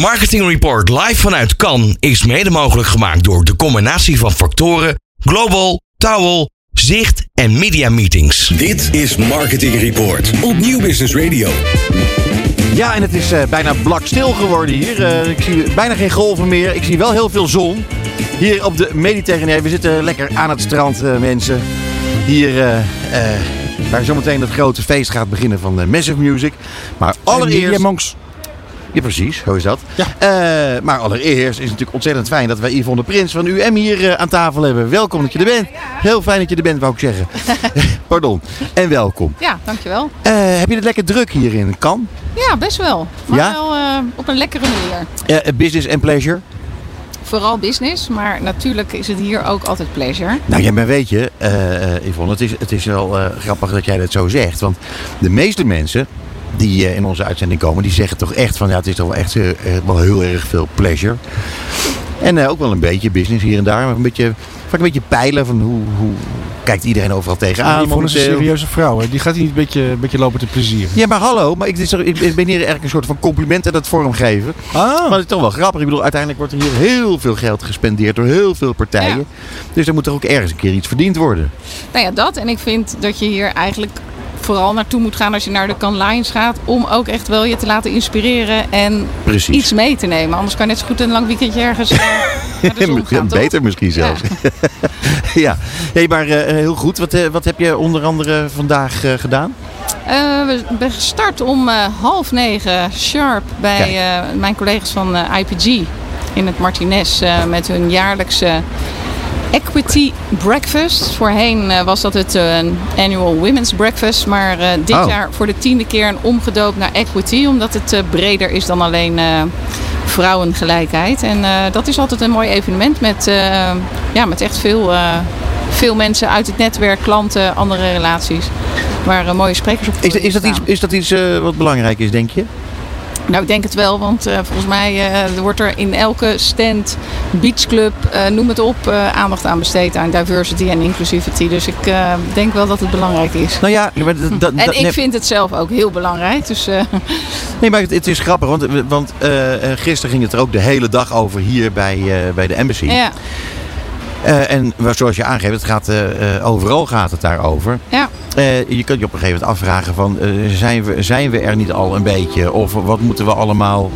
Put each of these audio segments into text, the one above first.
Marketing Report live vanuit Cannes is mede mogelijk gemaakt door de combinatie van factoren Global, Towel, Zicht en Media Meetings. Dit is Marketing Report op Nieuw Business Radio. Ja, en het is uh, bijna blakstil geworden hier. Uh, ik zie bijna geen golven meer. Ik zie wel heel veel zon. Hier op de Mediterranee. We zitten lekker aan het strand, uh, mensen. Hier, waar zometeen het grote feest gaat beginnen van Massive Music. Maar allereerst... Ja, precies. Hoe is dat? Ja. Uh, maar allereerst is het natuurlijk ontzettend fijn dat wij Yvonne Prins van UM hier uh, aan tafel hebben. Welkom dat je er bent. Heel fijn dat je er bent, wou ik zeggen. Pardon. En welkom. Ja, dankjewel. Uh, heb je het lekker druk hier in Kan? Ja, best wel. Maar ja? wel op een lekkere manier. business and pleasure? Vooral business, maar natuurlijk is het hier ook altijd pleasure. Nou ja, maar weet je, Yvonne, het is, het is wel grappig dat jij dat zo zegt. Want de meeste mensen die uh, in onze uitzending komen, die zeggen toch echt van ja, het is toch wel echt uh, wel heel erg veel pleasure. En uh, ook wel een beetje business hier en daar. Maar een beetje, vaak een beetje peilen van hoe, hoe kijkt iedereen overal tegenaan. Die is een serieuze vrouw. Hè? Die gaat niet een beetje, een beetje lopen te plezier. Ja, maar hallo. Maar ik, ik ben hier eigenlijk een soort van compliment aan het vormgeven. Ah. Maar het is toch wel grappig. Ik bedoel, uiteindelijk wordt er hier heel veel geld gespendeerd door heel veel partijen. Ja. Dus er moet er ook ergens een keer iets verdiend worden. Nou ja, dat. En ik vind dat je hier eigenlijk vooral naartoe moet gaan als je naar de Can Lions gaat. Om ook echt wel je te laten inspireren en iets mee te nemen. Anders kan je net zo goed een lang weekendje ergens gaan, Beter misschien zelfs. Ja, ja. Hey, maar uh, heel goed. Wat, uh, wat heb je onder andere vandaag gedaan? we zijn gestart om half negen sharp bij mijn collega's van IPG in het Martinez met hun jaarlijkse Equity Breakfast. Voorheen uh, was dat het uh, Annual Women's Breakfast. Maar uh, dit oh. jaar voor de tiende keer een omgedoopt naar Equity. Omdat het breder is dan alleen vrouwengelijkheid. En dat is altijd een mooi evenement met, ja, met echt veel, veel mensen uit het netwerk, klanten, andere relaties. Waar mooie sprekers op is, is dat iets, is dat iets wat belangrijk is, denk je? Nou, ik denk het wel, want uh, volgens mij uh, wordt er in elke stand, beachclub, uh, noem het op, aandacht aan besteed aan diversity en inclusivity. Dus ik denk wel dat het belangrijk is. Nou ja, maar en ik vind het zelf ook heel belangrijk. Dus, Nee, maar het, het, is grappig, want, want gisteren ging het er ook de hele dag over hier bij, bij de embassy. Ja. Uh, en zoals je aangeeft, het gaat, uh, overal gaat het daarover. Ja. je kunt je op een gegeven moment afvragen van, zijn, we, zijn we er niet al een beetje? Of wat moeten we allemaal,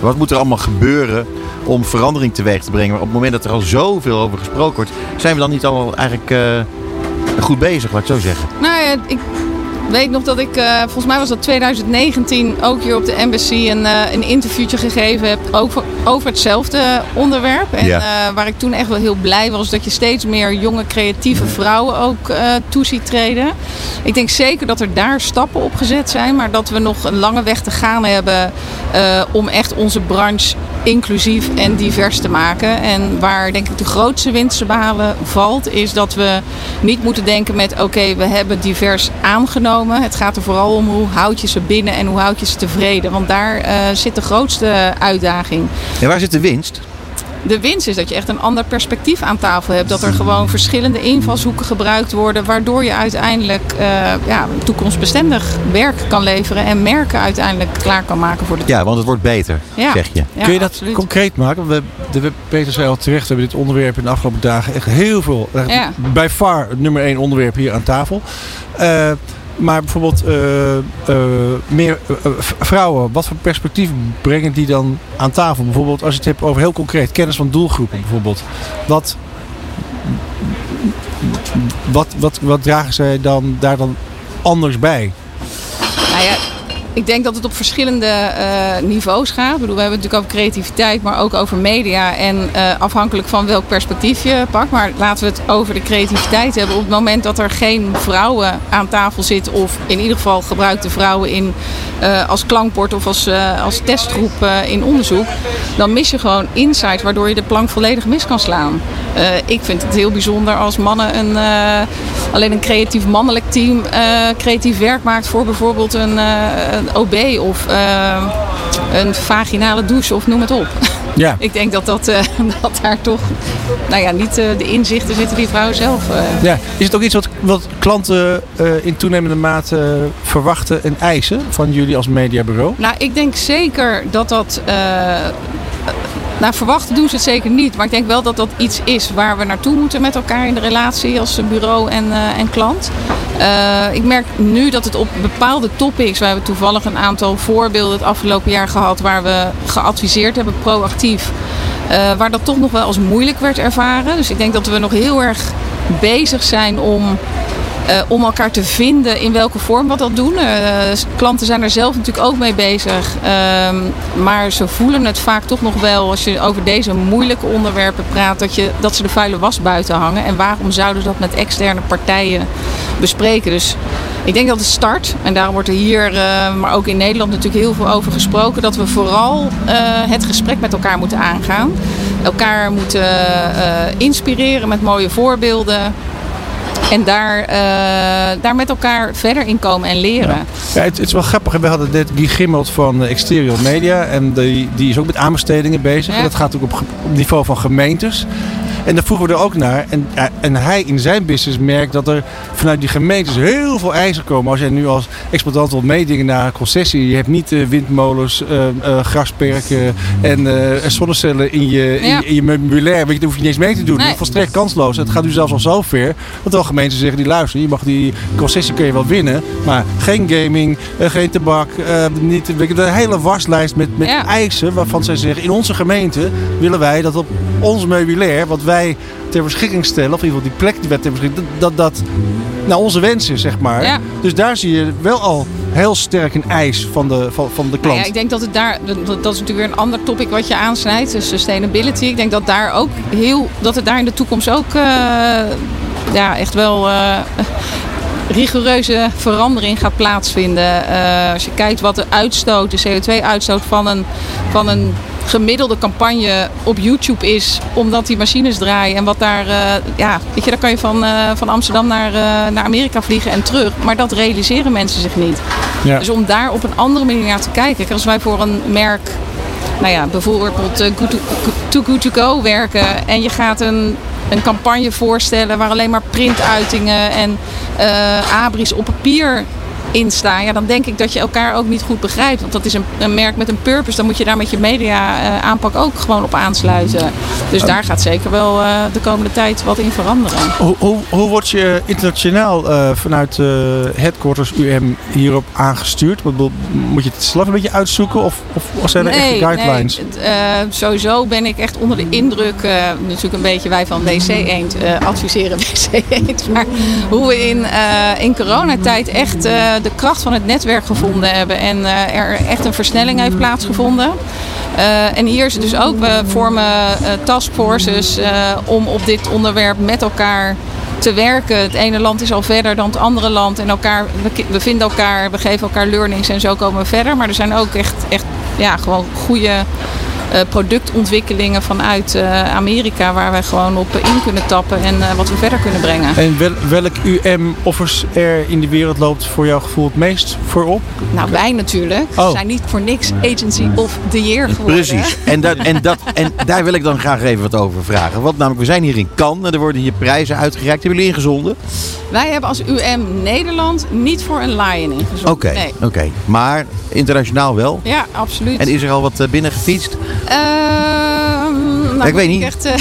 wat moet er allemaal gebeuren om verandering teweeg te brengen? Maar op het moment dat er al zoveel over gesproken wordt, zijn we dan niet al eigenlijk goed bezig, laat ik zo zeggen? Nou ja, ik weet nog dat ik, uh, volgens mij was dat 2019, ook hier op de embassy een, uh, een interviewtje gegeven heb. Over, over hetzelfde onderwerp. En uh, waar ik toen echt wel heel blij was dat je steeds meer jonge creatieve vrouwen ook toe ziet treden. Ik denk zeker dat er daar stappen op gezet zijn. Maar dat we nog een lange weg te gaan hebben om echt onze branche inclusief en divers te maken. En waar denk ik de grootste winst te behalen valt, is dat we niet moeten denken met oké, we hebben divers aangenomen. Het gaat er vooral om hoe houd je ze binnen en hoe houd je ze tevreden. Want daar uh, zit de grootste uitdaging. En waar zit de winst? De winst is dat je echt een ander perspectief aan tafel hebt. Dat er gewoon verschillende invalshoeken gebruikt worden. Waardoor je uiteindelijk uh, ja, toekomstbestendig werk kan leveren. En merken uiteindelijk klaar kan maken voor de toekomst. Ja, want het wordt beter, zeg je. Kun je dat concreet maken? We, de Peter zei al terecht, we hebben dit onderwerp in de afgelopen dagen echt heel veel. Bij far nummer één onderwerp hier aan tafel. Uh, maar bijvoorbeeld uh, uh, meer uh, vrouwen, wat voor perspectief brengen die dan aan tafel? Bijvoorbeeld als je het hebt over heel concreet kennis van doelgroepen bijvoorbeeld. Wat, wat, wat, wat dragen zij dan daar dan anders bij? Nou ja, ik denk dat het op verschillende uh, niveaus gaat. Ik bedoel, we hebben het natuurlijk over creativiteit, maar ook over media. En uh, afhankelijk van welk perspectief je pakt. Maar laten we het over de creativiteit hebben. Op het moment dat er geen vrouwen aan tafel zitten, of in ieder geval gebruikte vrouwen in, uh, als klankbord of als, als testgroep in onderzoek, dan mis je gewoon insight waardoor je de plank volledig mis kan slaan. Ik vind het heel bijzonder als mannen een, alleen een creatief mannelijk team creatief werk maakt voor bijvoorbeeld een OB of een vaginale douche of noem het op. Ja. Ik denk dat, dat, dat daar toch nou ja, niet de inzichten zitten die vrouwen zelf. Ja. Is het ook iets wat, wat klanten in toenemende mate verwachten en eisen van jullie als mediabureau? Nou, ik denk zeker dat dat nou, verwachten doen ze het zeker niet. Maar ik denk wel dat dat iets is waar we naartoe moeten met elkaar in de relatie als bureau en, uh, en klant. Uh, ik merk nu dat het op bepaalde topics, we hebben toevallig een aantal voorbeelden het afgelopen jaar gehad waar we geadviseerd hebben, proactief. Uh, waar dat toch nog wel als moeilijk werd ervaren. Dus ik denk dat we nog heel erg bezig zijn om uh, om elkaar te vinden in welke vorm we dat doen. Uh, klanten zijn er zelf natuurlijk ook mee bezig. Uh, maar ze voelen het vaak toch nog wel als je over deze moeilijke onderwerpen praat, dat, je, dat ze de vuile was buiten hangen. En waarom zouden ze dat met externe partijen bespreken? Dus ik denk dat het start, en daarom wordt er hier, uh, maar ook in Nederland natuurlijk heel veel over gesproken, dat we vooral het gesprek met elkaar moeten aangaan. Elkaar moeten inspireren met mooie voorbeelden. En daar, uh, daar met elkaar verder in komen en leren. Ja. het, het, is wel grappig. We hadden net Guy Gimmelt van Exterior Media. En die, die is ook met aanbestedingen bezig. En dat gaat ook op, op niveau van gemeentes. En daar vroegen we er ook naar. En, en hij in zijn business merkt dat er vanuit die gemeentes heel veel eisen komen. Als jij nu als exploitant wilt meedingen naar een concessie. Je hebt niet uh, windmolens, uh, uh, grasperken en zonnecellen in je, in, in, je meubilair. Weet je, daar hoef je niet eens mee te doen. Nee. Volstrekt kansloos. Het gaat nu zelfs al zo ver. Dat wel gemeenten zeggen die luisteren. Je mag die concessie kun je wel winnen. Maar geen gaming, geen tabak. niet, weet je, een hele waslijst met, met eisen waarvan zij zeggen. In onze gemeente willen wij dat op ons meubilair, wat wij ter beschikking stellen, of in ieder geval die plek die wij ter beschikking dat dat naar onze wensen, zeg maar. Dus daar zie je wel al heel sterk een eis van de, van, van de klant. Nou ja, ik denk dat het daar, dat, is natuurlijk weer een ander topic wat je aansnijdt, dus sustainability. Ik denk dat daar ook heel, dat het daar in de toekomst ook uh, ja, echt wel uh, rigoureuze verandering gaat plaatsvinden. Uh, als je kijkt wat de uitstoot, de CO2-uitstoot van een, van een gemiddelde campagne op YouTube is. Omdat die machines draaien. En wat daar, uh, ja, weet je, daar kan je van, uh, van Amsterdam naar, uh, naar Amerika vliegen en terug. Maar dat realiseren mensen zich niet. Ja. Dus om daar op een andere manier naar te kijken. Als wij voor een merk, nou ja, bijvoorbeeld good to, to Good To Go werken. En je gaat een een campagne voorstellen waar alleen maar printuitingen en uh, abris op papier instaan, ja, dan denk ik dat je elkaar ook niet goed begrijpt. Want dat is een, een merk met een purpose. Dan moet je daar met je media uh, aanpak ook gewoon op aansluiten. Dus daar gaat zeker wel uh, de komende tijd wat in veranderen. Hoe, hoe, hoe word je internationaal uh, vanuit headquarters UM hierop aangestuurd? Moet je het zelf een beetje uitzoeken of, of, of zijn er nee, echt guidelines? Nee, sowieso ben ik echt onder de indruk, natuurlijk een beetje wij van WC Eend adviseren WC Eend. Maar hoe we in, in coronatijd echt de kracht van het netwerk gevonden hebben en uh, er echt een versnelling heeft plaatsgevonden. Uh, en hier is het dus ook, we vormen taskforces om op dit onderwerp met elkaar te werken. Het ene land is al verder dan het andere land en elkaar, we, we vinden elkaar, we geven elkaar learnings en zo komen we verder. Maar er zijn ook echt, echt ja, gewoon goede productontwikkelingen vanuit uh, Amerika waar wij gewoon op in kunnen tappen en uh, wat we verder kunnen brengen. En wel, welk UM-offers er in de wereld loopt voor jouw gevoel het meest voorop? Nou, wij natuurlijk. Oh. We zijn niet voor niks Agency of the Year geworden. Precies. En, dat, en, dat, en daar wil ik dan graag even wat over vragen. Want namelijk, we zijn hier in Cannes en er worden hier prijzen uitgereikt. Hebben jullie ingezonden? Wij hebben als UM Nederland niet voor een Lion ingezonden. Oké, nee. oké. maar internationaal wel? Ja, absoluut. En is er al wat binnen gefietst? Uh, nou, ik weet niet. Echt, uh,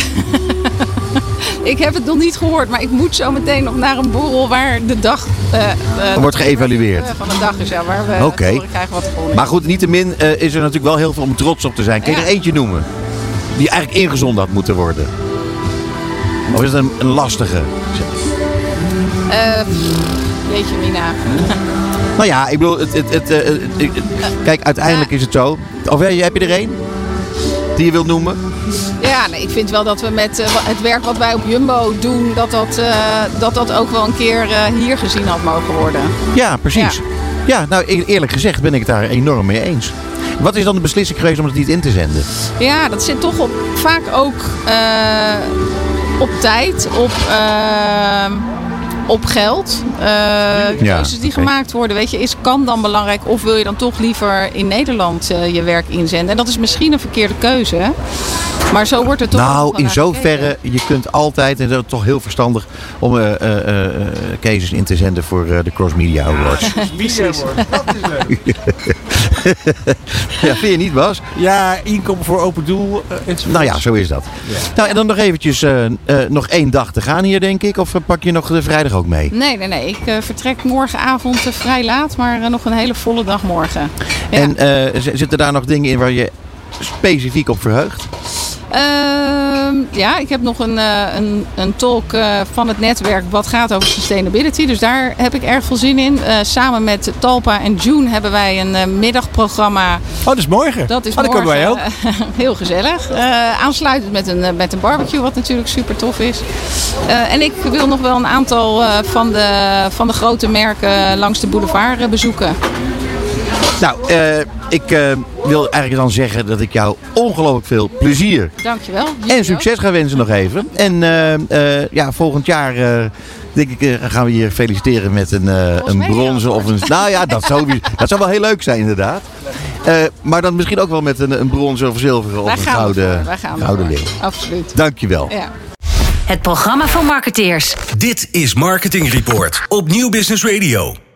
ik heb het nog niet gehoord, maar ik moet zo meteen nog naar een borrel waar de dag. Uh, wordt geëvalueerd. van de dag is, ja, waar we okay. krijgen wat er Maar goed, niettemin is er natuurlijk wel heel veel om trots op te zijn. Kun je er eentje noemen? Die eigenlijk ingezonden had moeten worden? Of is het een, een lastige? Uh, jeetje, Mina. nou ja, ik bedoel, het, het, het, het kijk, uiteindelijk is het zo. Of heb je er één? Die je wilt noemen? Ja, nee, ik vind wel dat we met uh, het werk wat wij op Jumbo doen, dat dat, uh, dat, dat ook wel een keer uh, hier gezien had mogen worden. Ja, precies. Ja. ja, nou e-, eerlijk gezegd ben ik het daar enorm mee eens. Wat is dan de beslissing geweest om het niet in te zenden? Ja, dat zit toch op, vaak ook op tijd, op op geld. Uh, keuzes die gemaakt worden. Weet je, is kan dan belangrijk of wil je dan toch liever in Nederland je werk inzenden? En dat is misschien een verkeerde keuze. Maar zo wordt het toch. Nou, in zoverre, je kunt altijd, en dat is toch heel verstandig, om uh, cases in te zenden voor de Cross Media Awards. Media Awards, dat is leuk. ja, vind je niet, Bas? Ja, inkomen voor open doel. nou ja, zo is dat. Nou, en dan nog eventjes, nog één dag te gaan hier, denk ik. Of pak je nog de vrijdag ook mee? Nee, nee, nee. Ik vertrek morgenavond vrij laat, maar nog een hele volle dag morgen. Ja. En zitten daar nog dingen in waar je specifiek op verheugt? Ehm, ja, ik heb nog een, uh, een, een talk uh, van het netwerk wat gaat over sustainability. Dus daar heb ik erg veel zin in. Uh, samen met Talpa en June hebben wij een middagprogramma. Oh, dat is morgen. Dat is oh, morgen. wij ook. heel gezellig. aansluitend met een, met een barbecue, wat natuurlijk super tof is. en ik wil nog wel een aantal van, de, van de grote merken langs de boulevard bezoeken. Nou, uh, ik uh, wil eigenlijk dan zeggen dat ik jou ongelooflijk veel plezier Dankjewel. en succes ga wensen nog even. En uh, ja, volgend jaar denk ik gaan we je feliciteren met een, een bronzen of een... Nou ja, dat zou, dat zou wel heel leuk zijn inderdaad. maar dan misschien ook wel met een, een bronzen of zilveren of een gouden, gouden leeuw. Absoluut. Dankjewel. Ja. Het programma van marketeers. Dit is Marketing Report op Nieuw Business Radio.